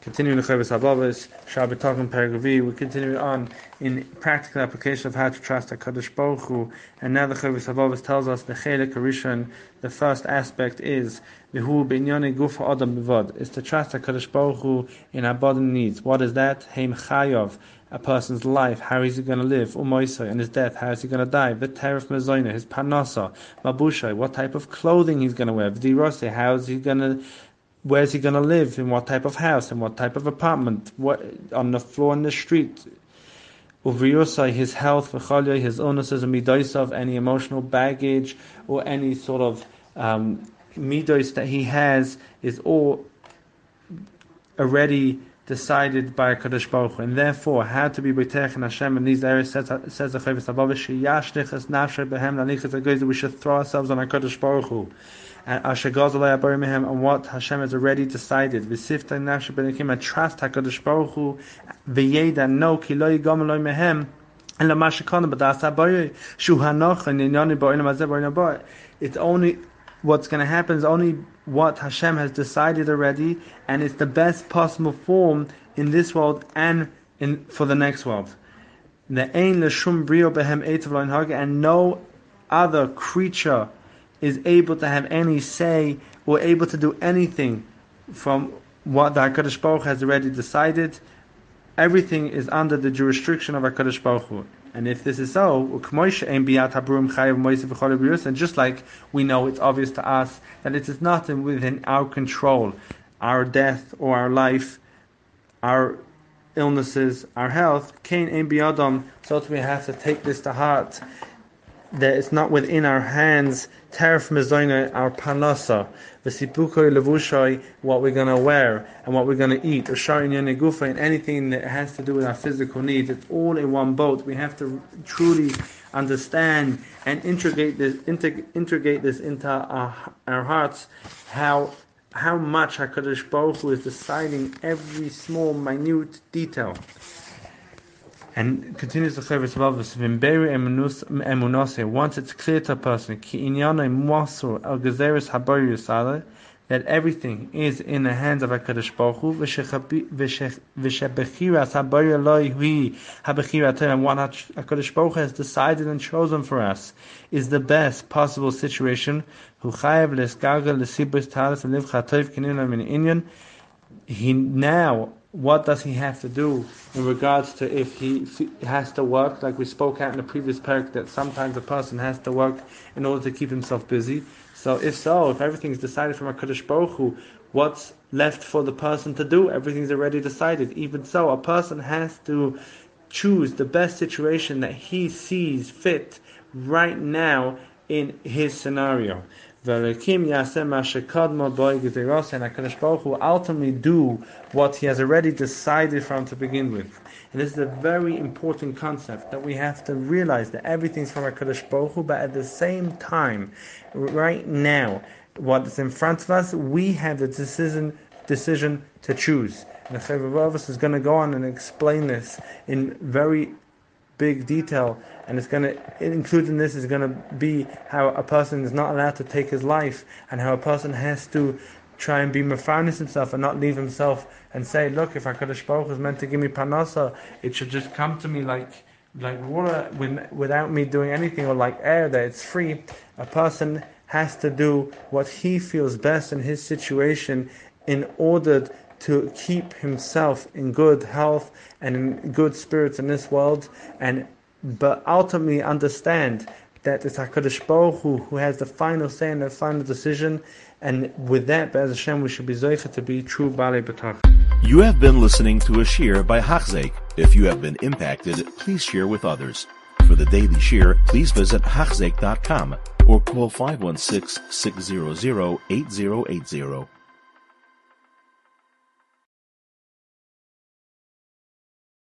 Continuing the Chovos HaLevavos, Shabbat talking Paragavi, we continue on in practical application of how to trust HaKadosh Baruch Hu, and now the Chovos HaLevavos tells us the Chelik Rishon, the first aspect is Vihu Binyane Gufa Adam Bivod, is to trust HaKadosh Baruch Hu in our body needs. What is that? Heim Chayov, a person's life, how is he going to live, umoisai, and his death, how is he going to die, the terif mezoina, his panasa, mabushai, what type of clothing he's going to wear, v'dirose, how is he going to where's he going to live, in what type of house, in what type of apartment, what on the floor in the street. Uvriyosai, his health, his illnesses and midaisav, any emotional baggage or any sort of um, midos that he has is all already decided by Kadosh Baruch Hu, and therefore how to be B'tech and Hashem? In these areas says the Chavis agoyz we should throw ourselves on Kadosh Baruch Hu and and what Hashem has already decided V'sifta nafshe and trust HaKadosh Baruch Hu v'yeda no ki lo yigam lo mehem and lama shekana b'das habayoi shu hanoch and ba'olam it's only what's going to happen is only what Hashem has decided already, and it's the best possible form in this world and in for the next world. The ein l'shum brio behem etav and no other creature is able to have any say or able to do anything from what the Hakadosh Baruch has already decided. Everything is under the jurisdiction of Hakadosh Baruch Hu. And if this is so, and just like we know it's obvious to us that it is not within our control, our death or our life, our illnesses, our health, so we have to take this to heart that it's not within our hands, terf mezoina, our panasa, v'sipukoi levushoi, what we're going to wear and what we're going to eat, or sharin and anything that has to do with our physical needs. It's all in one boat. We have to truly understand and integrate this, integrate this into our, our hearts, how how much HaKadosh Baruch Hu is deciding every small, minute detail and continues the service Chavis Valvis Vimberi Emunose. Once it's clear to a person, Ki Inyana Mosur El Gezeris Habayus that everything is in the hands of HaKadosh Baruch Hu, v'shebechiras habayah loi hui habechirat and what HaKadosh Baruch Hu has decided and chosen for us is the best possible situation. Hu chayev lesgaga lesibus talis and liv min inyan. He now what does he have to do in regards to if he has to work, like we spoke out in the previous paragraph, that sometimes a person has to work in order to keep himself busy. So if so, if everything's decided from a Kaddish Baruch what's left for the person to do? Everything's already decided. Even so, a person has to choose the best situation that he sees fit right now in his scenario. V'Elokim Yasem Ashekadma Boy Gzeros, and Hakadosh Baruch Hu ultimately do what He has already decided from to begin with. And this is a very important concept that we have to realize that everything's from Hakadosh Baruch Hu, but at the same time, right now, what is in front of us, we have the decision decision to choose. And the Chayyim is going to go on and explain this in very big detail, and it's going to include in this is going to be how a person is not allowed to take his life, and how a person has to try and be mafarnis himself and not leave himself and say, look, if Hakadosh Baruch is meant to give me panasa, it should just come to me like like water without me doing anything, or like air that it's free. A person has to do what he feels best in his situation in order to keep himself in good health and in good spirits in this world, and but ultimately understand that it's Hakadosh Baruch Hu who has the final say and the final decision, and with that, Be'ez Hashem, we should be zoicha to be true Bali B'tach. You have been listening to a shear by Hachzeik. If you have been impacted, please share with others. For the daily shear, please visit Hachzeik.com or call 516 600 8080.